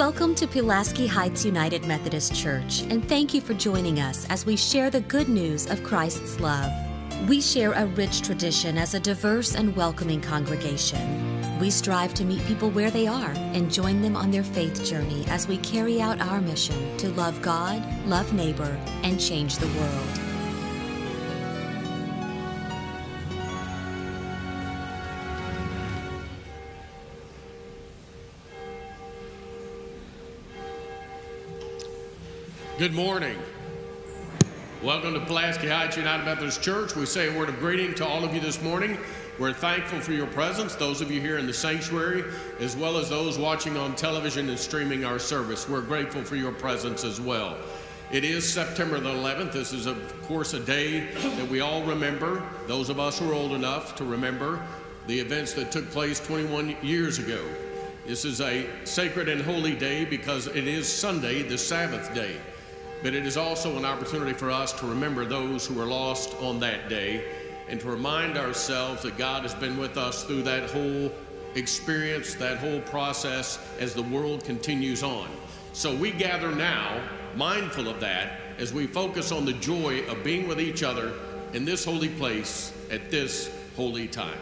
Welcome to Pulaski Heights United Methodist Church, and thank you for joining us as we share the good news of Christ's love. We share a rich tradition as a diverse and welcoming congregation. We strive to meet people where they are and join them on their faith journey as we carry out our mission to love God, love neighbor, and change the world. Good morning. Welcome to Pulaski Heights United Methodist Church. We say a word of greeting to all of you this morning. We're thankful for your presence, those of you here in the sanctuary, as well as those watching on television and streaming our service. We're grateful for your presence as well. It is September the 11th. This is, of course, a day that we all remember, those of us who are old enough to remember the events that took place 21 years ago. This is a sacred and holy day because it is Sunday, the Sabbath day but it is also an opportunity for us to remember those who were lost on that day and to remind ourselves that God has been with us through that whole experience, that whole process as the world continues on. So we gather now, mindful of that, as we focus on the joy of being with each other in this holy place at this holy time.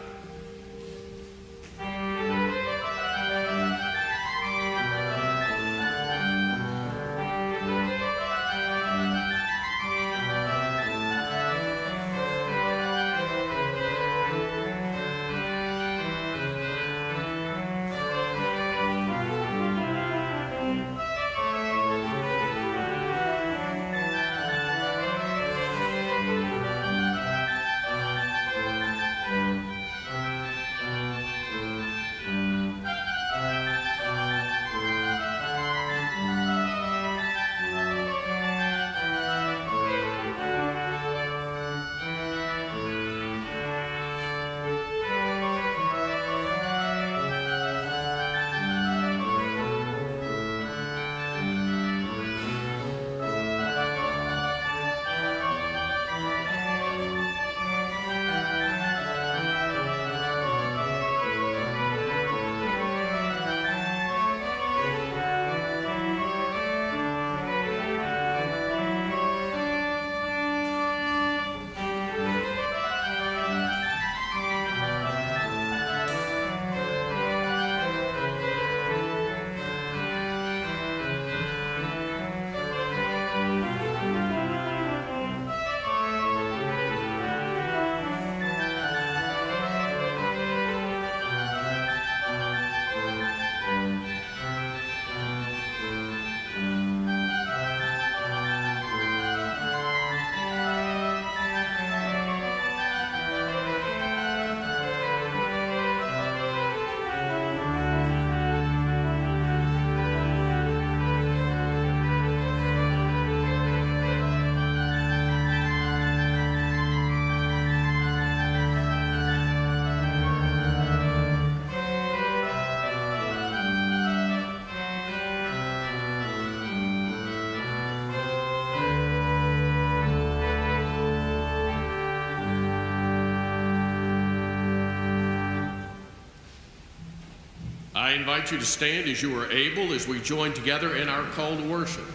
I invite you to stand as you are able as we join together in our call to worship.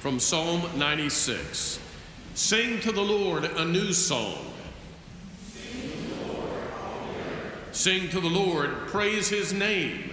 From Psalm 96 Sing to the Lord a new song. Sing to the Lord, praise his name.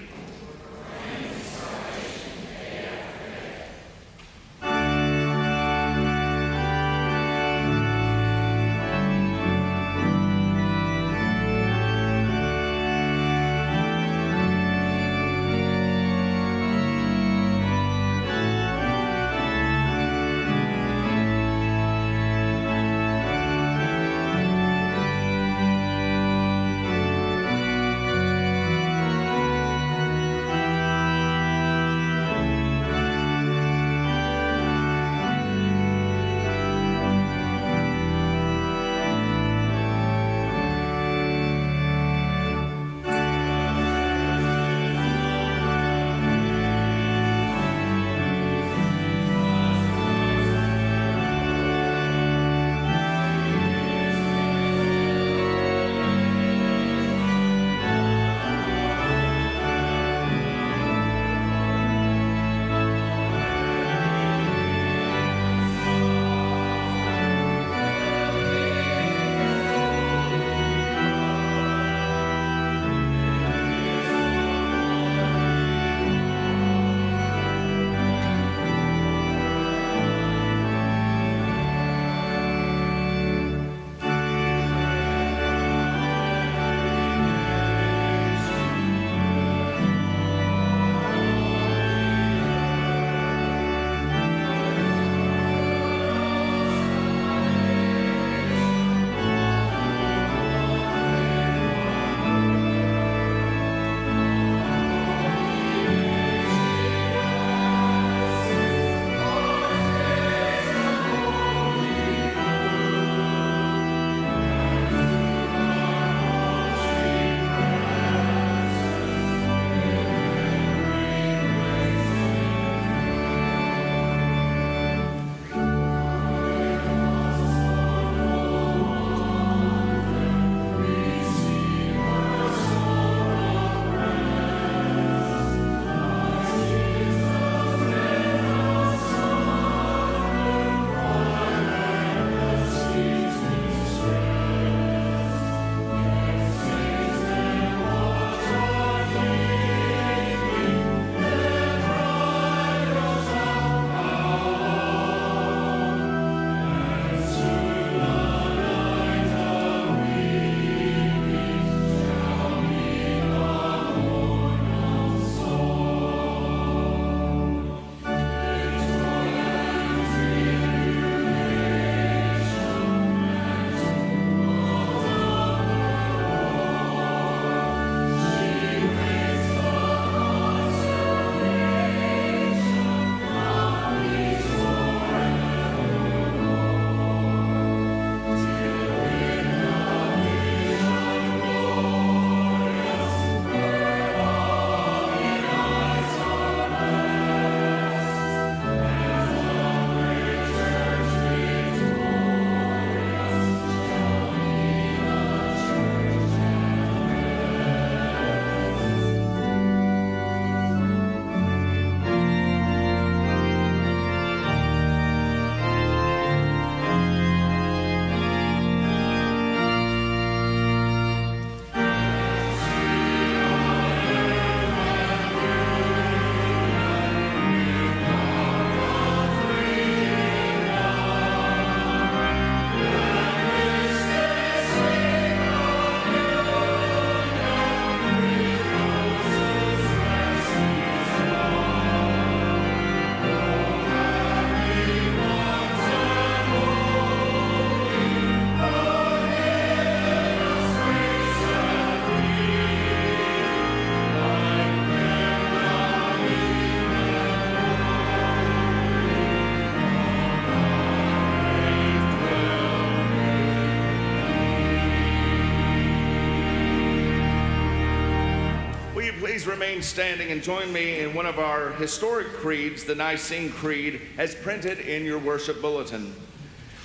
Please remain standing and join me in one of our historic creeds, the Nicene Creed, as printed in your worship bulletin.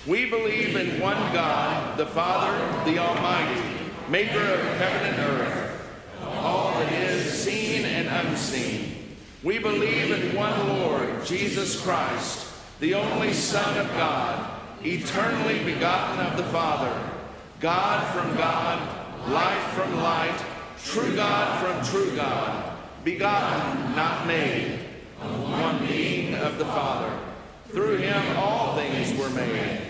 We believe in one God, the Father, the Almighty, maker of heaven and earth, all that is seen and unseen. We believe in one Lord, Jesus Christ, the only Son of God, eternally begotten of the Father, God from God, light from light, true God from true God, begotten, not made, one being of the Father. Through him all things were made.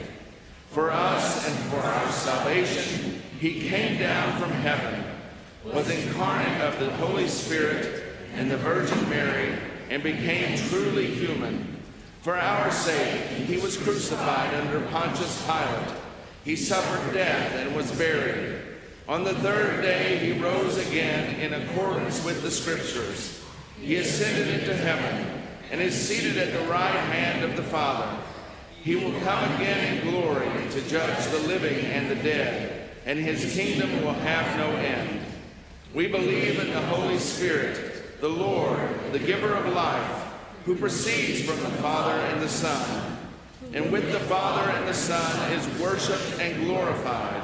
For us and for our salvation, he came down from heaven, was incarnate of the Holy Spirit and the Virgin Mary, and became truly human. For our sake, he was crucified under Pontius Pilate. He suffered death and was buried. On the third day, he rose again in accordance with the Scriptures. He ascended into heaven and is seated at the right hand of the Father. He will come again in glory to judge the living and the dead, and his kingdom will have no end. We believe in the Holy Spirit, the Lord, the giver of life, who proceeds from the Father and the Son, and with the Father and the Son is worshiped and glorified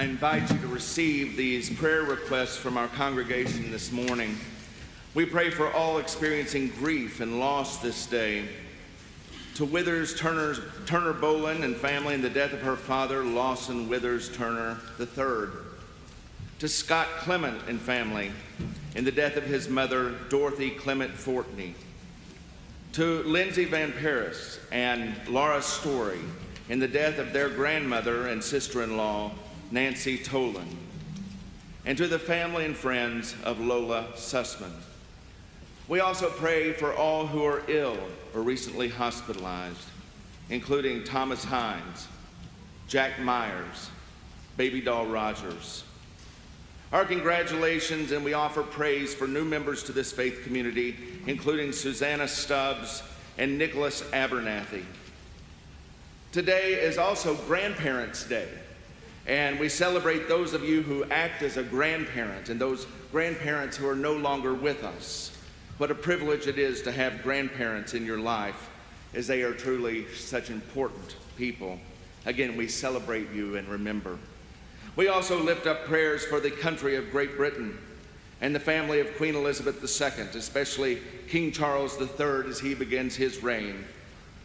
I invite you to receive these prayer requests from our congregation this morning. We pray for all experiencing grief and loss this day. To Withers Turner's, Turner Bolin and family in the death of her father, Lawson Withers Turner III. To Scott Clement and family in the death of his mother, Dorothy Clement Fortney. To Lindsay Van Paris and Laura Story in the death of their grandmother and sister in law, Nancy Tolan, and to the family and friends of Lola Sussman. We also pray for all who are ill or recently hospitalized, including Thomas Hines, Jack Myers, Baby Doll Rogers. Our congratulations, and we offer praise for new members to this faith community, including Susanna Stubbs and Nicholas Abernathy. Today is also Grandparents' Day, and we celebrate those of you who act as a grandparent and those grandparents who are no longer with us. What a privilege it is to have grandparents in your life, as they are truly such important people. Again, we celebrate you and remember. We also lift up prayers for the country of Great Britain and the family of Queen Elizabeth II, especially King Charles III as he begins his reign.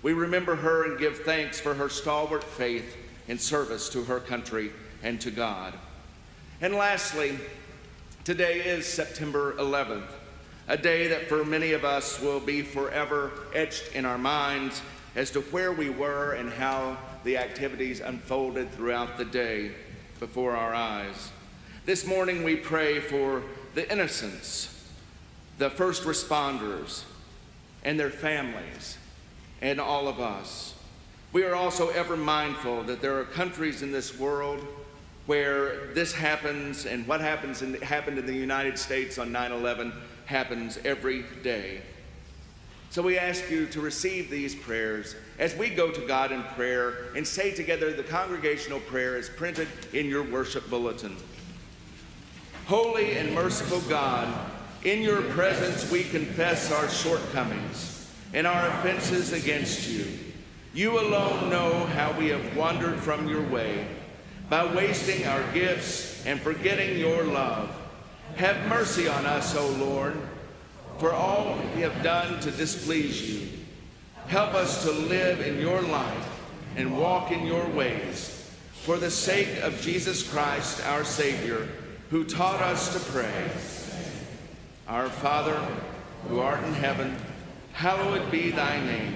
We remember her and give thanks for her stalwart faith and service to her country and to God. And lastly, today is September 11th, a day that for many of us will be forever etched in our minds as to where we were and how the activities unfolded throughout the day before our eyes. This morning we pray for the innocents, the first responders, and their families and all of us. We are also ever mindful that there are countries in this world where this happens and what happens in, happened in the United States on 9 11 happens every day. So we ask you to receive these prayers as we go to God in prayer and say together the congregational prayer is printed in your worship bulletin. Holy and merciful God, in your presence we confess our shortcomings and our offenses against you. You alone know how we have wandered from your way by wasting our gifts and forgetting your love. Have mercy on us, O Lord, for all we have done to displease you. Help us to live in your light and walk in your ways. For the sake of Jesus Christ, our Savior, who taught us to pray. Our Father, who art in heaven, hallowed be thy name.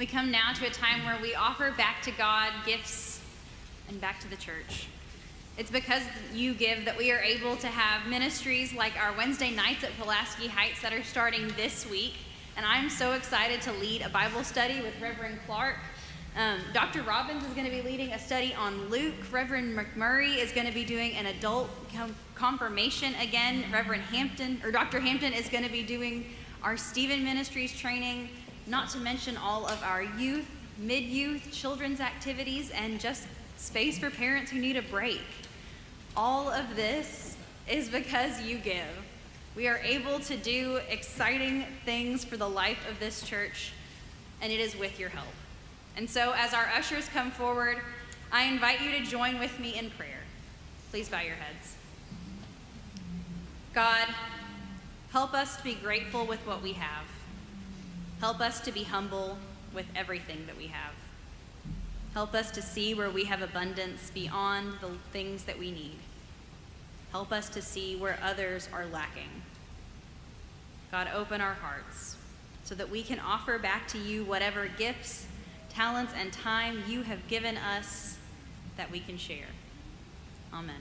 We come now to a time where we offer back to God gifts and back to the church. It's because you give that we are able to have ministries like our Wednesday nights at Pulaski Heights that are starting this week. And I'm so excited to lead a Bible study with Reverend Clark. Um, Dr. Robbins is going to be leading a study on Luke. Reverend McMurray is going to be doing an adult com- confirmation again. Reverend Hampton, or Dr. Hampton, is going to be doing our Stephen Ministries training not to mention all of our youth, mid youth, children's activities, and just space for parents who need a break. All of this is because you give. We are able to do exciting things for the life of this church, and it is with your help. And so, as our ushers come forward, I invite you to join with me in prayer. Please bow your heads. God, help us to be grateful with what we have. Help us to be humble with everything that we have. Help us to see where we have abundance beyond the things that we need. Help us to see where others are lacking. God, open our hearts so that we can offer back to you whatever gifts, talents, and time you have given us that we can share. Amen.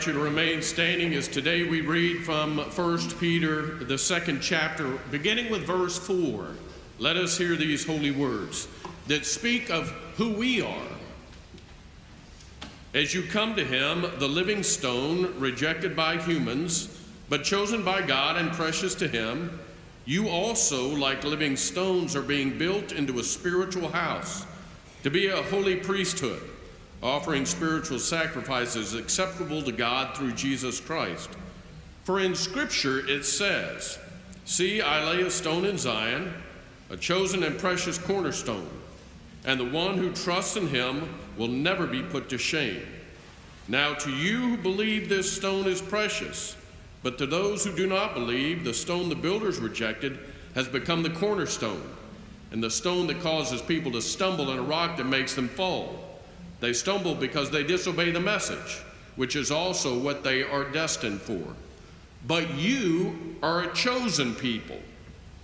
Invite you to remain standing as today we read from 1 Peter, the second chapter, beginning with verse 4. Let us hear these holy words that speak of who we are. As you come to him, the living stone, rejected by humans, but chosen by God and precious to him, you also, like living stones, are being built into a spiritual house to be a holy priesthood offering spiritual sacrifices acceptable to God through Jesus Christ. For in Scripture it says, See, I lay a stone in Zion, a chosen and precious cornerstone, and the one who trusts in him will never be put to shame. Now, to you who believe this stone is precious, but to those who do not believe, the stone the builders rejected has become the cornerstone, and the stone that causes people to stumble, and a rock that makes them fall. They stumble because they disobey the message, which is also what they are destined for. But you are a chosen people,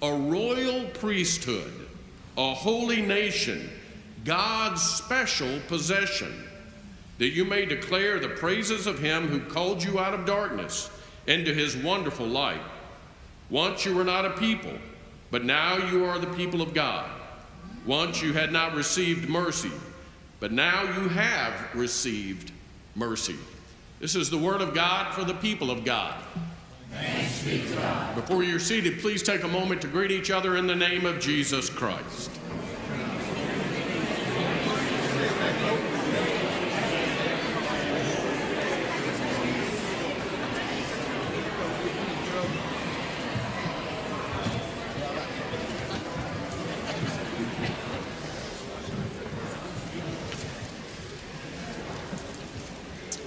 a royal priesthood, a holy nation, God's special possession, that you may declare the praises of him who called you out of darkness into his wonderful light. Once you were not a people, but now you are the people of God. Once you had not received mercy but now you have received mercy. This is the word of God for the people of God. Thanks be to God. Before you're seated, please take a moment to greet each other in the name of Jesus Christ.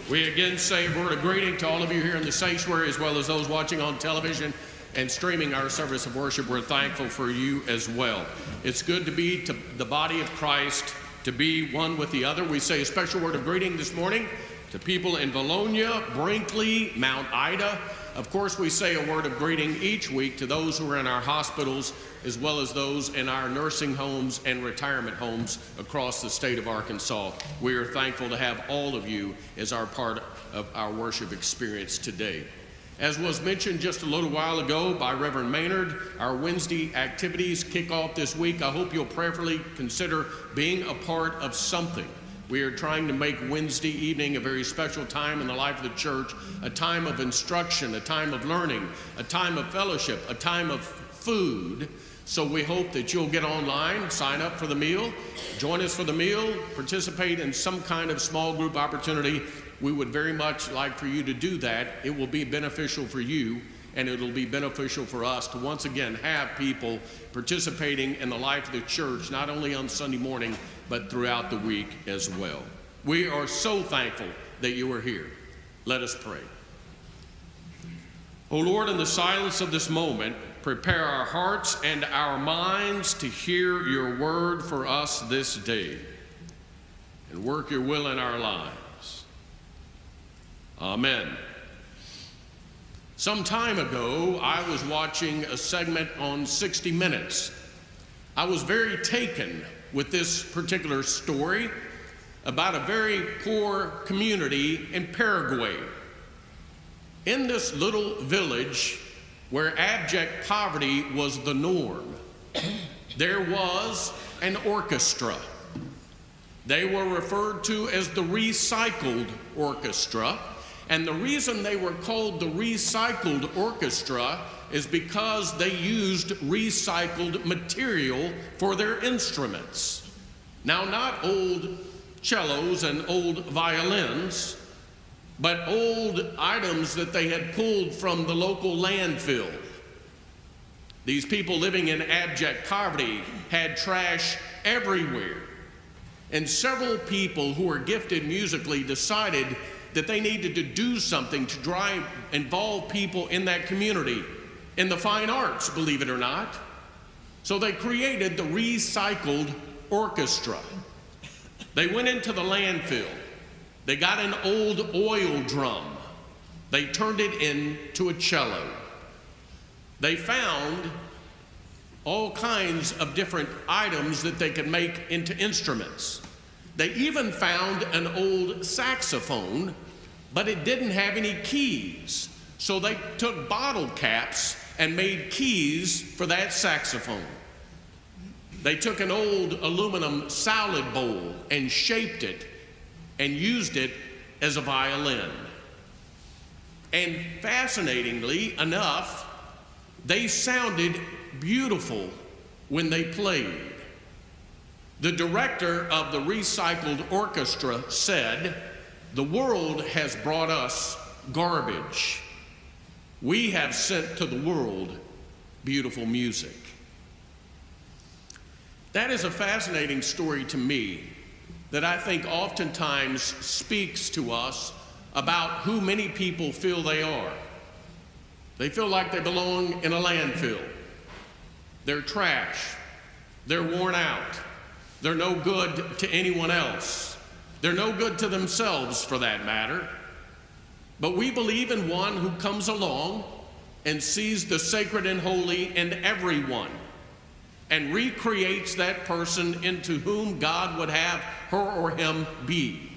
We again say a word of greeting to all of you here in the sanctuary, as well as those watching on television and streaming our service of worship. We're thankful for you as well. It's good to be to the body of Christ, to be one with the other. We say a special word of greeting this morning to people in Vilonia, Brinkley, Mount Ida. Of course, we say a word of greeting each week to those who are in our hospitals as well as those in our nursing homes and retirement homes across the state of Arkansas. We are thankful to have all of you as our part of our worship experience today. As was mentioned just a little while ago by Reverend Maynard, our Wednesday activities kick off this week. I hope you'll prayerfully consider being a part of something. We are trying to make Wednesday evening a very special time in the life of the church, a time of instruction, a time of learning, a time of fellowship, a time of food so we hope that you'll get online, sign up for the meal, join us for the meal, participate in some kind of small group opportunity. We would very much like for you to do that. It will be beneficial for you and it'll be beneficial for us to once again have people participating in the life of the church, not only on Sunday morning, but throughout the week as well. We are so thankful that you are here. Let us pray. O oh Lord, in the silence of this moment, prepare our hearts and our minds to hear your word for us this day and work your will in our lives. Amen. Some time ago, I was watching a segment on 60 Minutes. I was very taken with this particular story about a very poor community in Paraguay. In this little village, where abject poverty was the norm, there was an orchestra. They were referred to as the recycled orchestra. And the reason they were called the recycled orchestra is because they used recycled material for their instruments. Now, not old cellos and old violins, but old items that they had pulled from the local landfill. These people living in abject poverty had trash everywhere. And several people who were gifted musically decided that they needed to do something to drive, involve people in that community, in the fine arts, believe it or not. So they created the Recycled Orchestra. They went into the landfill they got an old oil drum. They turned it into a cello. They found all kinds of different items that they could make into instruments. They even found an old saxophone but it didn't have any keys. So they took bottle caps and made keys for that saxophone. They took an old aluminum salad bowl and shaped it and used it as a violin. And fascinatingly enough, they sounded beautiful when they played. The director of the recycled orchestra said, The world has brought us garbage. We have sent to the world beautiful music. That is a fascinating story to me that I think oftentimes speaks to us about who many people feel they are. They feel like they belong in a landfill. They're trash. They're worn out. They're no good to anyone else. They're no good to themselves for that matter. But we believe in one who comes along and sees the sacred and holy in everyone and recreates that person into whom God would have her or him be.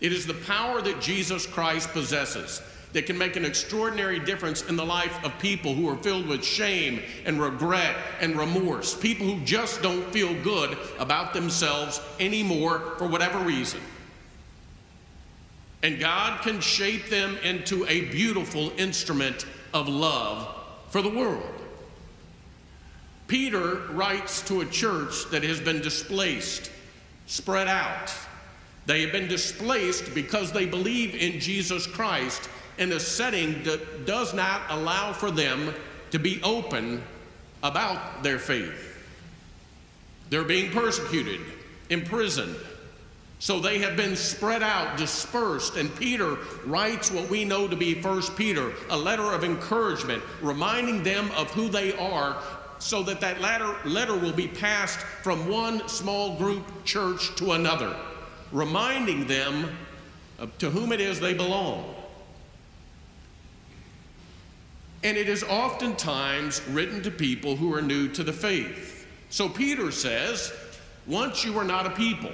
It is the power that Jesus Christ possesses that can make an extraordinary difference in the life of people who are filled with shame and regret and remorse, people who just don't feel good about themselves anymore for whatever reason. And God can shape them into a beautiful instrument of love for the world. Peter writes to a church that has been displaced, spread out. They have been displaced because they believe in Jesus Christ in a setting that does not allow for them to be open about their faith. They're being persecuted, imprisoned. So they have been spread out, dispersed, and Peter writes what we know to be First Peter, a letter of encouragement, reminding them of who they are so that that letter, letter will be passed from one small group church to another, reminding them to whom it is they belong. And it is oftentimes written to people who are new to the faith. So Peter says, once you were not a people.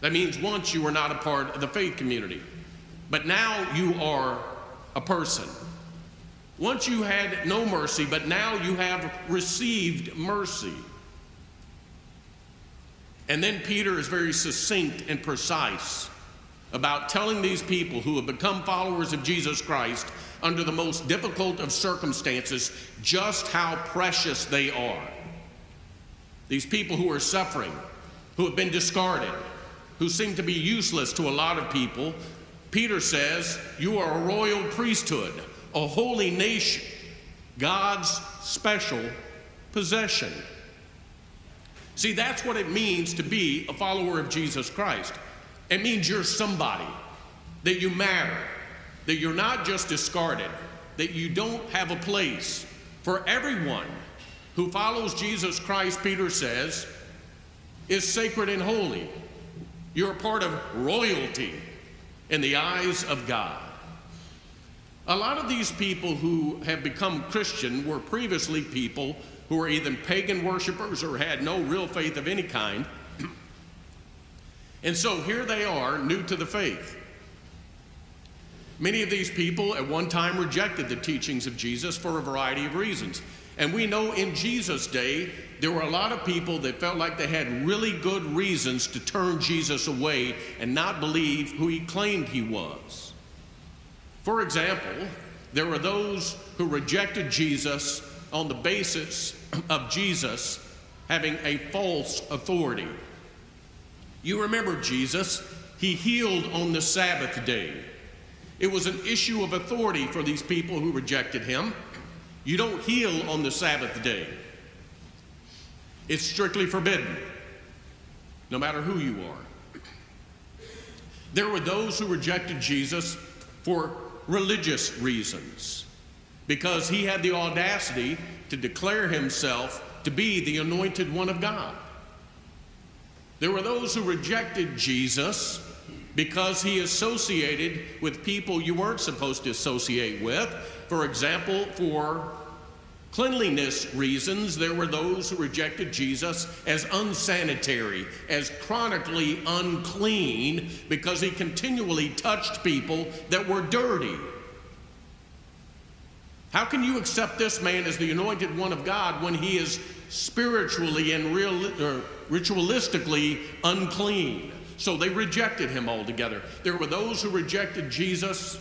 That means once you were not a part of the faith community. But now you are a person. Once you had no mercy, but now you have received mercy. And then Peter is very succinct and precise about telling these people who have become followers of Jesus Christ under the most difficult of circumstances just how precious they are. These people who are suffering, who have been discarded, who seem to be useless to a lot of people, Peter says, You are a royal priesthood, a holy nation, God's special possession. See, that's what it means to be a follower of Jesus Christ. It means you're somebody, that you matter, that you're not just discarded, that you don't have a place. For everyone who follows Jesus Christ, Peter says, is sacred and holy. You're a part of royalty in the eyes of God. A lot of these people who have become Christian were previously people who were either pagan worshippers or had no real faith of any kind. and so here they are, new to the faith. Many of these people at one time rejected the teachings of Jesus for a variety of reasons. And we know in Jesus' day, there were a lot of people that felt like they had really good reasons to turn Jesus away and not believe who he claimed he was. For example, there were those who rejected Jesus on the basis of Jesus having a false authority. You remember Jesus, he healed on the Sabbath day. It was an issue of authority for these people who rejected him. You don't heal on the Sabbath day, it's strictly forbidden, no matter who you are. There were those who rejected Jesus for religious reasons, because he had the audacity to declare himself to be the anointed one of God. There were those who rejected Jesus because he associated with people you weren't supposed to associate with. For example, for cleanliness reasons, there were those who rejected Jesus as unsanitary, as chronically unclean, because he continually touched people that were dirty. How can you accept this man as the anointed one of God when he is spiritually and real, uh, ritualistically unclean? So they rejected him altogether. There were those who rejected Jesus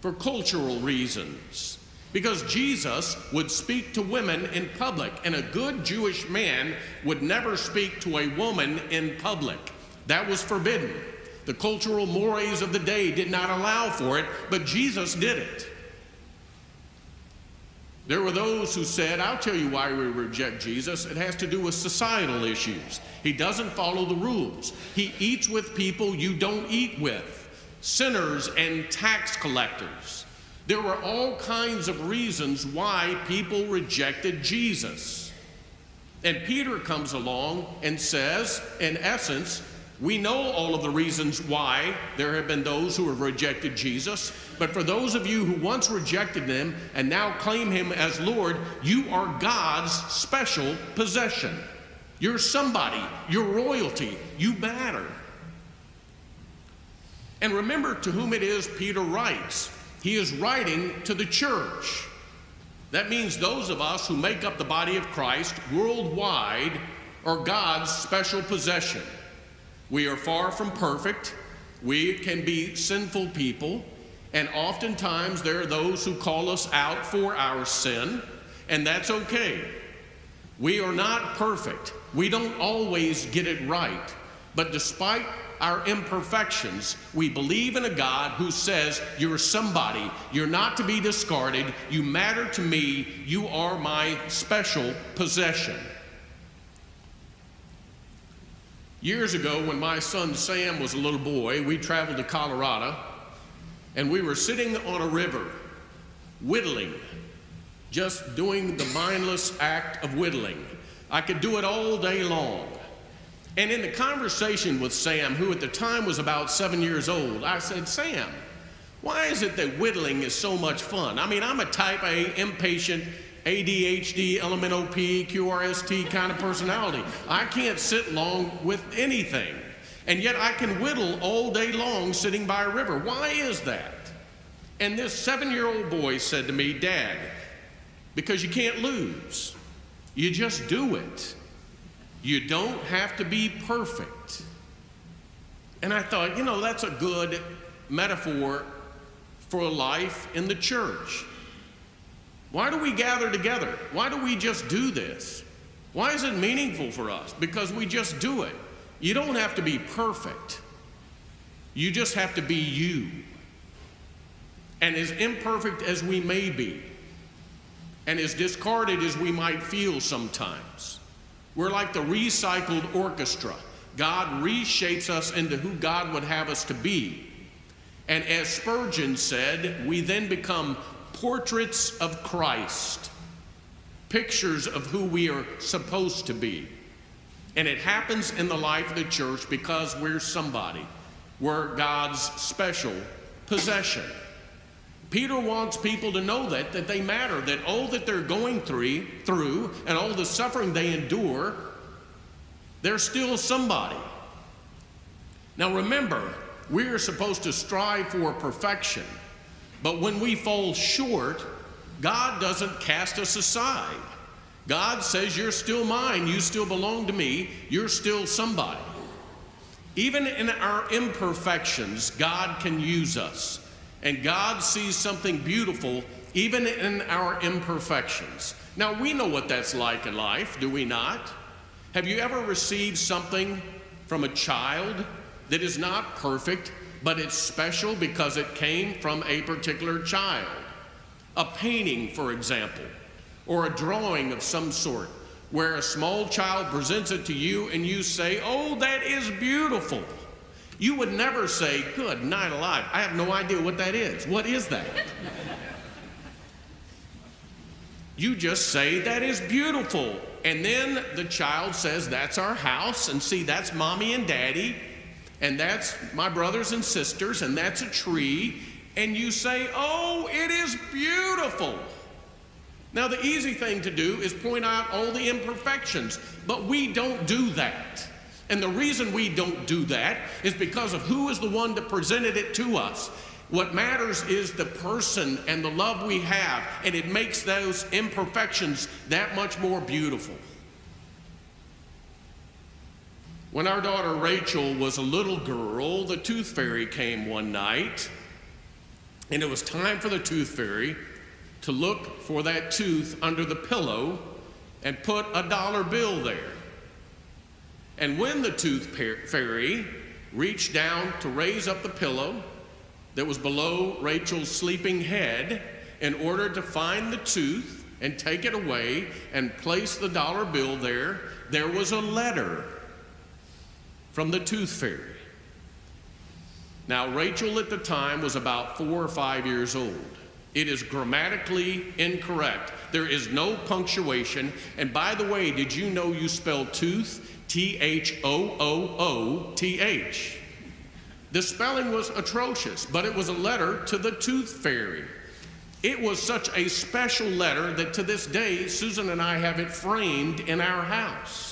for cultural reasons. Because Jesus would speak to women in public, and a good Jewish man would never speak to a woman in public. That was forbidden. The cultural mores of the day did not allow for it, but Jesus did it. There were those who said, I'll tell you why we reject Jesus. It has to do with societal issues. He doesn't follow the rules. He eats with people you don't eat with, sinners and tax collectors. There were all kinds of reasons why people rejected Jesus. And Peter comes along and says, in essence, we know all of the reasons why there have been those who have rejected Jesus, but for those of you who once rejected him and now claim him as Lord, you are God's special possession. You're somebody, you're royalty, you matter. And remember to whom it is Peter writes. He is writing to the church. That means those of us who make up the body of Christ worldwide are God's special possession. We are far from perfect. We can be sinful people. And oftentimes there are those who call us out for our sin, and that's okay. We are not perfect. We don't always get it right. But despite our imperfections, we believe in a God who says, You're somebody. You're not to be discarded. You matter to me. You are my special possession. Years ago, when my son Sam was a little boy, we traveled to Colorado and we were sitting on a river, whittling, just doing the mindless act of whittling. I could do it all day long. And in the conversation with Sam, who at the time was about seven years old, I said, Sam, why is it that whittling is so much fun? I mean, I'm a type A, impatient, ADHD, LMNOP, QRST kind of personality. I can't sit long with anything. And yet I can whittle all day long sitting by a river. Why is that? And this seven year old boy said to me, Dad, because you can't lose. You just do it. You don't have to be perfect. And I thought, you know, that's a good metaphor for life in the church. Why do we gather together? Why do we just do this? Why is it meaningful for us? Because we just do it. You don't have to be perfect, you just have to be you. And as imperfect as we may be, and as discarded as we might feel sometimes, we're like the recycled orchestra. God reshapes us into who God would have us to be. And as Spurgeon said, we then become portraits of Christ, pictures of who we are supposed to be. And it happens in the life of the church because we're somebody. We're God's special possession. Peter wants people to know that, that they matter, that all that they're going through, through and all the suffering they endure, they're still somebody. Now remember, we are supposed to strive for perfection. But when we fall short, God doesn't cast us aside. God says, You're still mine. You still belong to me. You're still somebody. Even in our imperfections, God can use us. And God sees something beautiful even in our imperfections. Now, we know what that's like in life, do we not? Have you ever received something from a child that is not perfect, but it's special because it came from a particular child. A painting, for example, or a drawing of some sort, where a small child presents it to you and you say, Oh, that is beautiful. You would never say, Good night alive. I have no idea what that is. What is that? you just say, That is beautiful. And then the child says, That's our house. And see, that's mommy and daddy and that's my brothers and sisters, and that's a tree, and you say, Oh, it is beautiful. Now, the easy thing to do is point out all the imperfections, but we don't do that. And the reason we don't do that is because of who is the one that presented it to us. What matters is the person and the love we have, and it makes those imperfections that much more beautiful. When our daughter Rachel was a little girl, the tooth fairy came one night, and it was time for the tooth fairy to look for that tooth under the pillow and put a dollar bill there. And when the tooth fairy reached down to raise up the pillow that was below Rachel's sleeping head in order to find the tooth and take it away and place the dollar bill there, there was a letter from the tooth fairy. Now, Rachel at the time was about four or five years old. It is grammatically incorrect. There is no punctuation. And by the way, did you know you spell tooth T H O O O T H. The spelling was atrocious, but it was a letter to the tooth fairy. It was such a special letter that to this day, Susan and I have it framed in our house.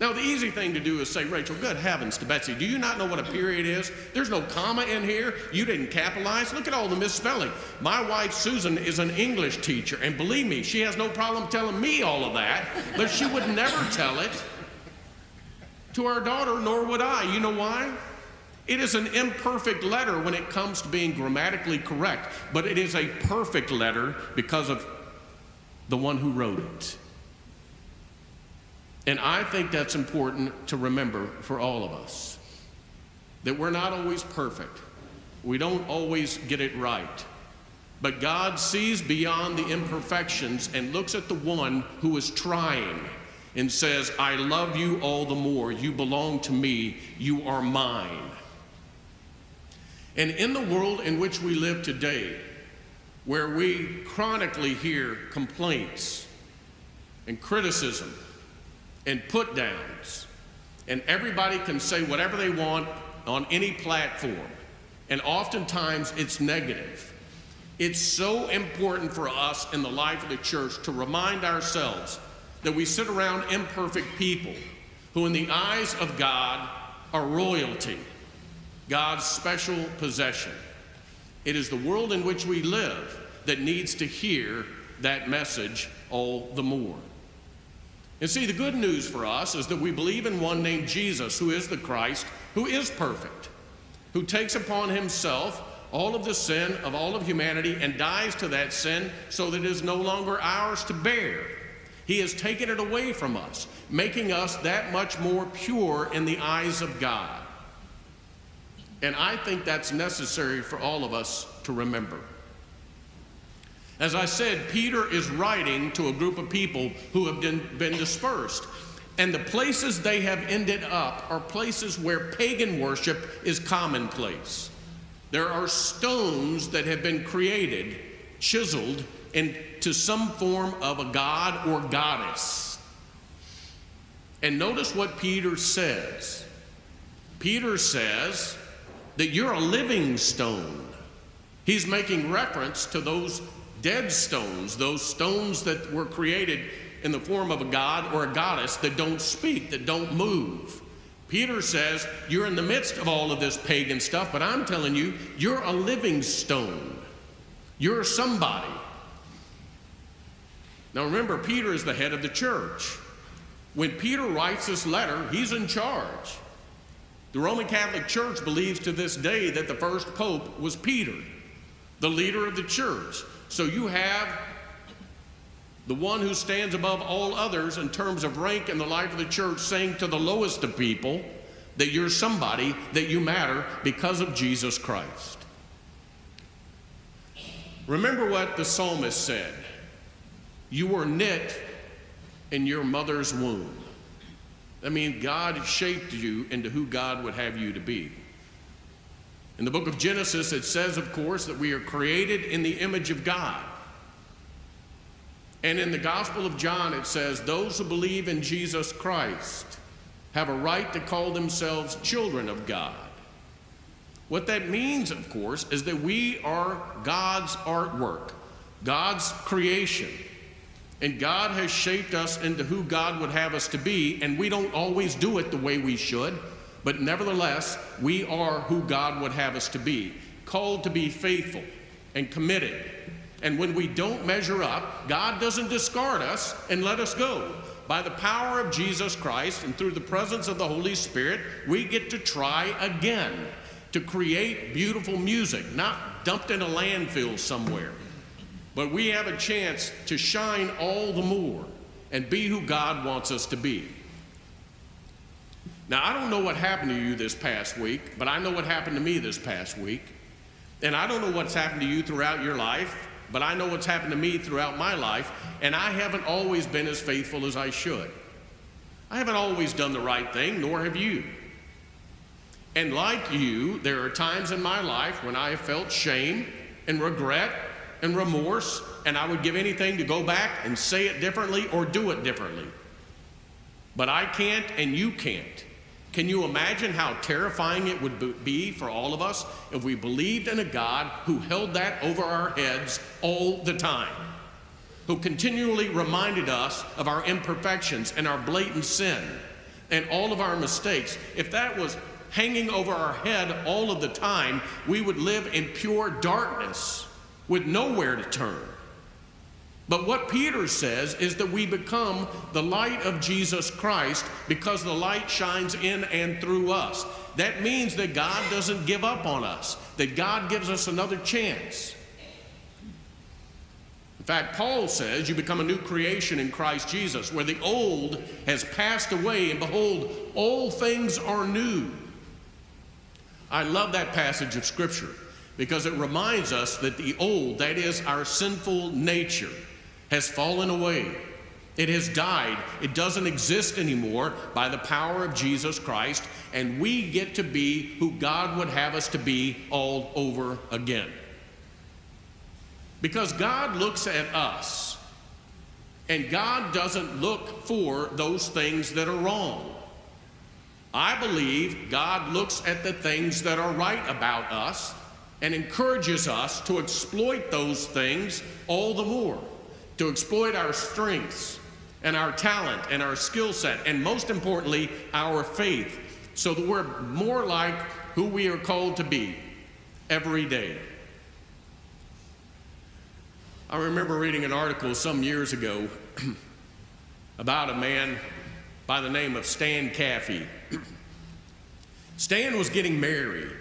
Now, the easy thing to do is say, Rachel, good heavens to Betsy, do you not know what a period is? There's no comma in here. You didn't capitalize. Look at all the misspelling. My wife, Susan, is an English teacher, and believe me, she has no problem telling me all of that, but she would never tell it to our daughter, nor would I. You know why? It is an imperfect letter when it comes to being grammatically correct, but it is a perfect letter because of the one who wrote it. And I think that's important to remember for all of us that we're not always perfect, we don't always get it right. But God sees beyond the imperfections and looks at the one who is trying and says, I love you all the more. You belong to me. You are mine. And in the world in which we live today, where we chronically hear complaints and criticism and put downs, and everybody can say whatever they want on any platform, and oftentimes it's negative. It's so important for us in the life of the church to remind ourselves that we sit around imperfect people who, in the eyes of God, are royalty, God's special possession. It is the world in which we live that needs to hear that message all the more. And see, the good news for us is that we believe in one named Jesus, who is the Christ, who is perfect, who takes upon himself all of the sin of all of humanity and dies to that sin so that it is no longer ours to bear. He has taken it away from us, making us that much more pure in the eyes of God. And I think that's necessary for all of us to remember. As I said, Peter is writing to a group of people who have been, dispersed. And the places they have ended up are places where pagan worship is commonplace. There are stones that have been created, chiseled, into some form of a god or goddess. And notice what Peter says. Peter says that you're a living stone. He's making reference to those dead stones, those stones that were created in the form of a god or a goddess that don't speak, that don't move. Peter says, You're in the midst of all of this pagan stuff, but I'm telling you, you're a living stone. You're somebody. Now remember, Peter is the head of the church. When Peter writes this letter, he's in charge. The Roman Catholic Church believes to this day that the first pope was Peter, the leader of the church. So you have the one who stands above all others in terms of rank in the life of the church saying to the lowest of people that you're somebody, that you matter because of Jesus Christ. Remember what the psalmist said you were knit in your mother's womb. I mean, God shaped you into who God would have you to be. In the book of Genesis, it says, of course, that we are created in the image of God. And in the Gospel of John, it says, those who believe in Jesus Christ have a right to call themselves children of God. What that means, of course, is that we are God's artwork, God's creation. And God has shaped us into who God would have us to be, and we don't always do it the way we should, but nevertheless, we are who God would have us to be, called to be faithful and committed. And when we don't measure up, God doesn't discard us and let us go. By the power of Jesus Christ and through the presence of the Holy Spirit, we get to try again to create beautiful music, not dumped in a landfill somewhere. But we have a chance to shine all the more and be who God wants us to be. Now, I don't know what happened to you this past week, but I know what happened to me this past week. And I don't know what's happened to you throughout your life, but I know what's happened to me throughout my life, and I haven't always been as faithful as I should. I haven't always done the right thing, nor have you. And like you, there are times in my life when I have felt shame and regret and remorse, and I would give anything to go back and say it differently or do it differently. But I can't, and you can't. Can you imagine how terrifying it would be for all of us if we believed in a God who held that over our heads all the time? Who continually reminded us of our imperfections and our blatant sin and all of our mistakes. If that was hanging over our head all of the time, we would live in pure darkness with nowhere to turn. But what Peter says is that we become the light of Jesus Christ because the light shines in and through us. That means that God doesn't give up on us, that God gives us another chance. In fact, Paul says you become a new creation in Christ Jesus, where the old has passed away, and behold, all things are new. I love that passage of Scripture because it reminds us that the old, that is our sinful nature, has fallen away. It has died. It doesn't exist anymore by the power of Jesus Christ, and we get to be who God would have us to be all over again. Because God looks at us, and God doesn't look for those things that are wrong. I believe God looks at the things that are right about us and encourages us to exploit those things all the more to exploit our strengths and our talent and our skill set, and most importantly, our faith, so that we're more like who we are called to be every day. I remember reading an article some years ago about a man by the name of Stan Caffey. Stan was getting married.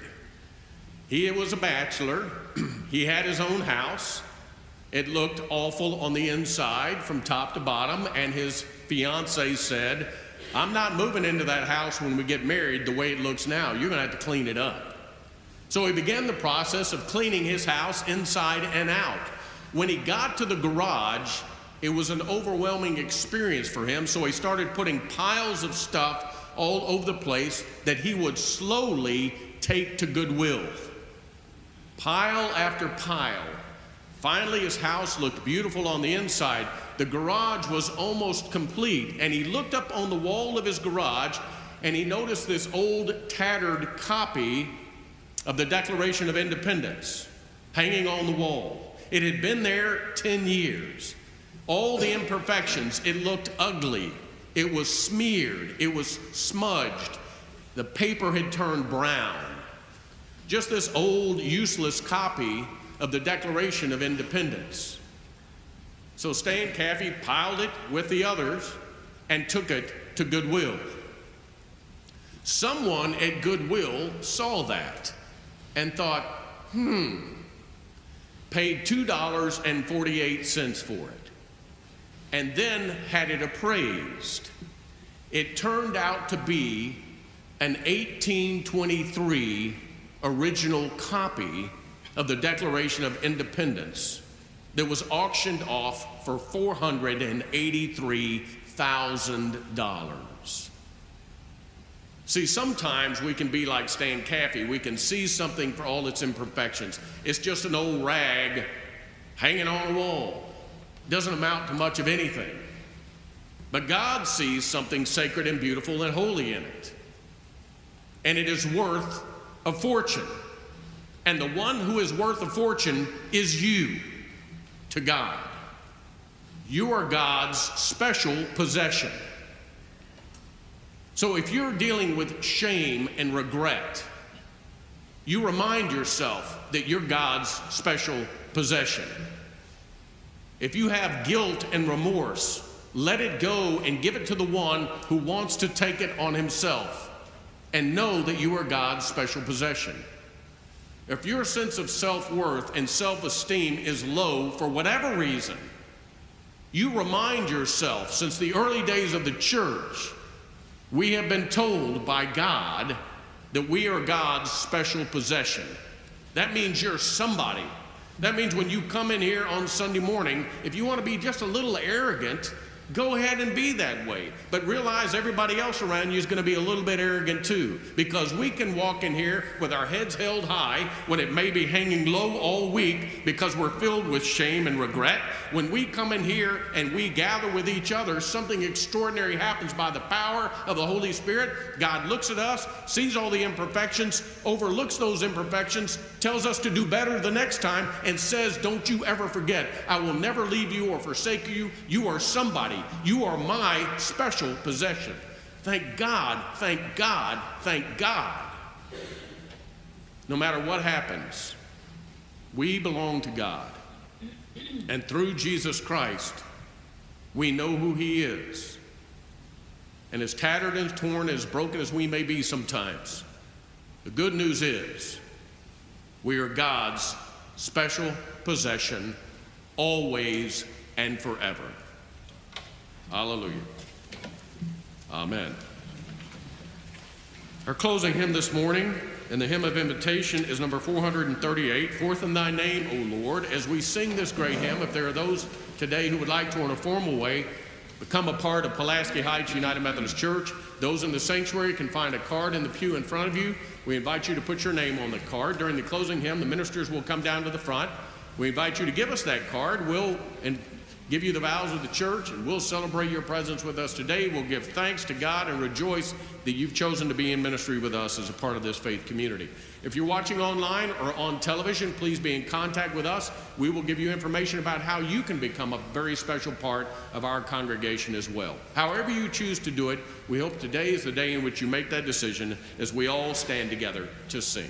He was a bachelor. he had his own house. It looked awful on the inside from top to bottom, and his fiance said, I'm not moving into that house when we get married the way it looks now. You're going to have to clean it up. So he began the process of cleaning his house inside and out. When he got to the garage, it was an overwhelming experience for him, so he started putting piles of stuff all over the place that he would slowly take to Goodwill. Pile after pile Finally, his house looked beautiful on the inside. The garage was almost complete, and he looked up on the wall of his garage and he noticed this old, tattered copy of the Declaration of Independence hanging on the wall. It had been there 10 years. All the imperfections, it looked ugly. It was smeared, it was smudged. The paper had turned brown. Just this old, useless copy of the Declaration of Independence. So Stan Caffey piled it with the others and took it to Goodwill. Someone at Goodwill saw that and thought, hmm, paid $2.48 for it, and then had it appraised. It turned out to be an 1823 original copy of the Declaration of Independence that was auctioned off for $483,000. See, sometimes we can be like Stan Caffey. We can see something for all its imperfections. It's just an old rag hanging on a wall. Doesn't amount to much of anything. But God sees something sacred and beautiful and holy in it. And it is worth a fortune. And the one who is worth a fortune is you to God. You are God's special possession. So if you're dealing with shame and regret, you remind yourself that you're God's special possession. If you have guilt and remorse, let it go and give it to the one who wants to take it on himself and know that you are God's special possession. If your sense of self worth and self esteem is low for whatever reason, you remind yourself since the early days of the church, we have been told by God that we are God's special possession. That means you're somebody. That means when you come in here on Sunday morning, if you want to be just a little arrogant, Go ahead and be that way. But realize everybody else around you is going to be a little bit arrogant too. Because we can walk in here with our heads held high when it may be hanging low all week because we're filled with shame and regret. When we come in here and we gather with each other, something extraordinary happens by the power of the Holy Spirit. God looks at us, sees all the imperfections, overlooks those imperfections, tells us to do better the next time, and says, Don't you ever forget, I will never leave you or forsake you. You are somebody you are my special possession. Thank God, thank God, thank God. No matter what happens, we belong to God. And through Jesus Christ, we know who He is. And as tattered and torn, as broken as we may be sometimes, the good news is we are God's special possession always and forever. Hallelujah. Amen. Our closing hymn this morning and the hymn of invitation is number 438, Forth in Thy Name, O Lord. As we sing this great hymn, if there are those today who would like to, in a formal way, become a part of Pulaski Heights United Methodist Church, those in the sanctuary can find a card in the pew in front of you. We invite you to put your name on the card. During the closing hymn, the ministers will come down to the front. We invite you to give us that card. We'll give you the vows of the church, and we'll celebrate your presence with us today. We'll give thanks to God and rejoice that you've chosen to be in ministry with us as a part of this faith community. If you're watching online or on television, please be in contact with us. We will give you information about how you can become a very special part of our congregation as well. However, you choose to do it, we hope today is the day in which you make that decision as we all stand together to sing.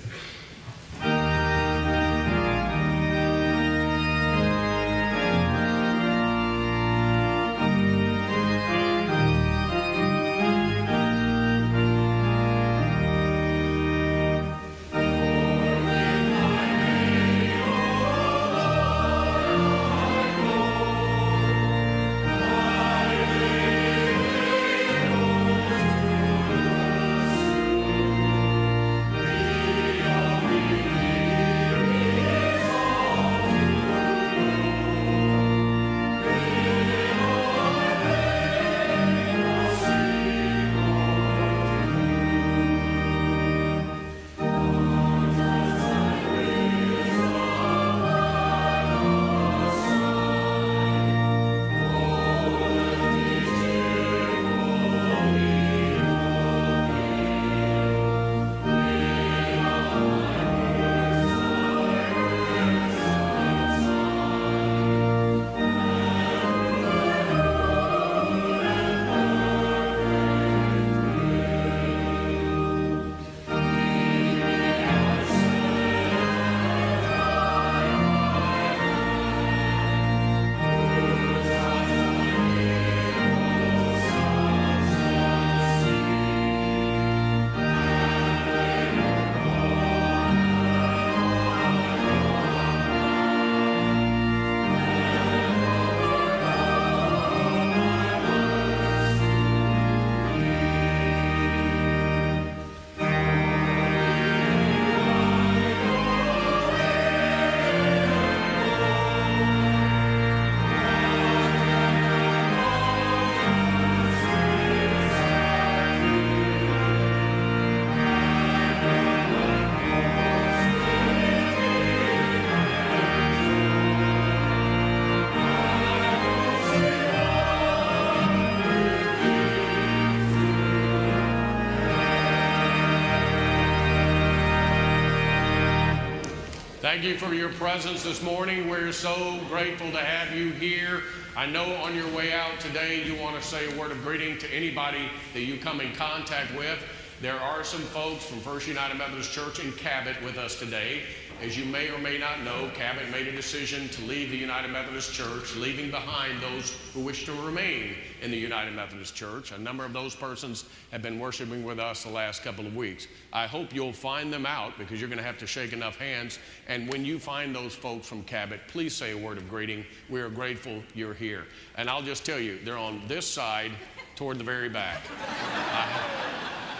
Thank you for your presence this morning. We're so grateful to have you here. I know on your way out today you want to say a word of greeting to anybody that you come in contact with. There are some folks from First United Methodist Church in Cabot with us today. As you may or may not know, Cabot made a decision to leave the United Methodist Church, leaving behind those who wish to remain in the United Methodist Church. A number of those persons have been worshiping with us the last couple of weeks. I hope you'll find them out because you're going to have to shake enough hands. And when you find those folks from Cabot, please say a word of greeting. We are grateful you're here. And I'll just tell you, they're on this side toward the very back.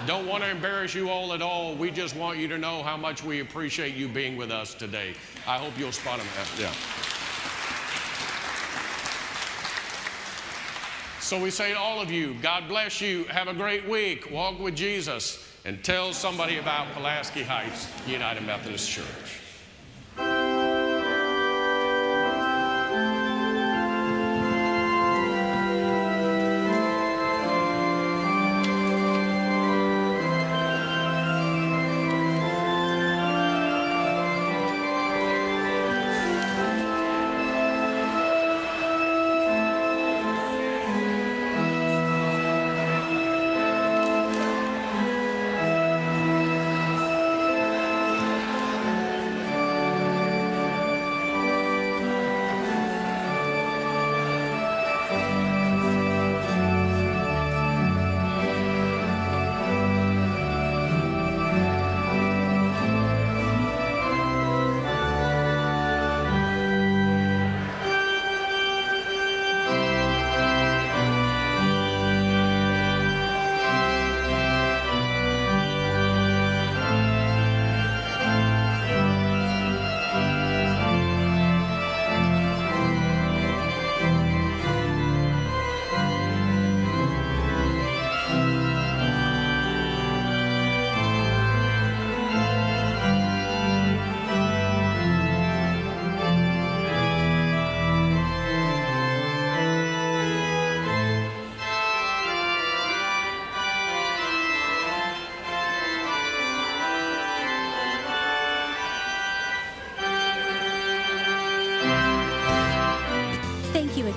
Don't want to embarrass you all at all. We just want you to know how much we appreciate you being with us today. I hope you'll spot them. Yeah. So we say to all of you, God bless you. Have a great week. Walk with Jesus and tell somebody about Pulaski Heights United Methodist Church.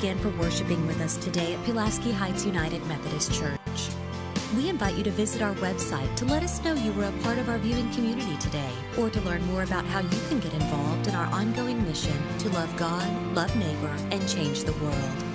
Again for worshiping with us today at Pulaski Heights United Methodist Church. We invite you to visit our website to let us know you were a part of our viewing community today, or to learn more about how you can get involved in our ongoing mission to love God, love neighbor, and change the world.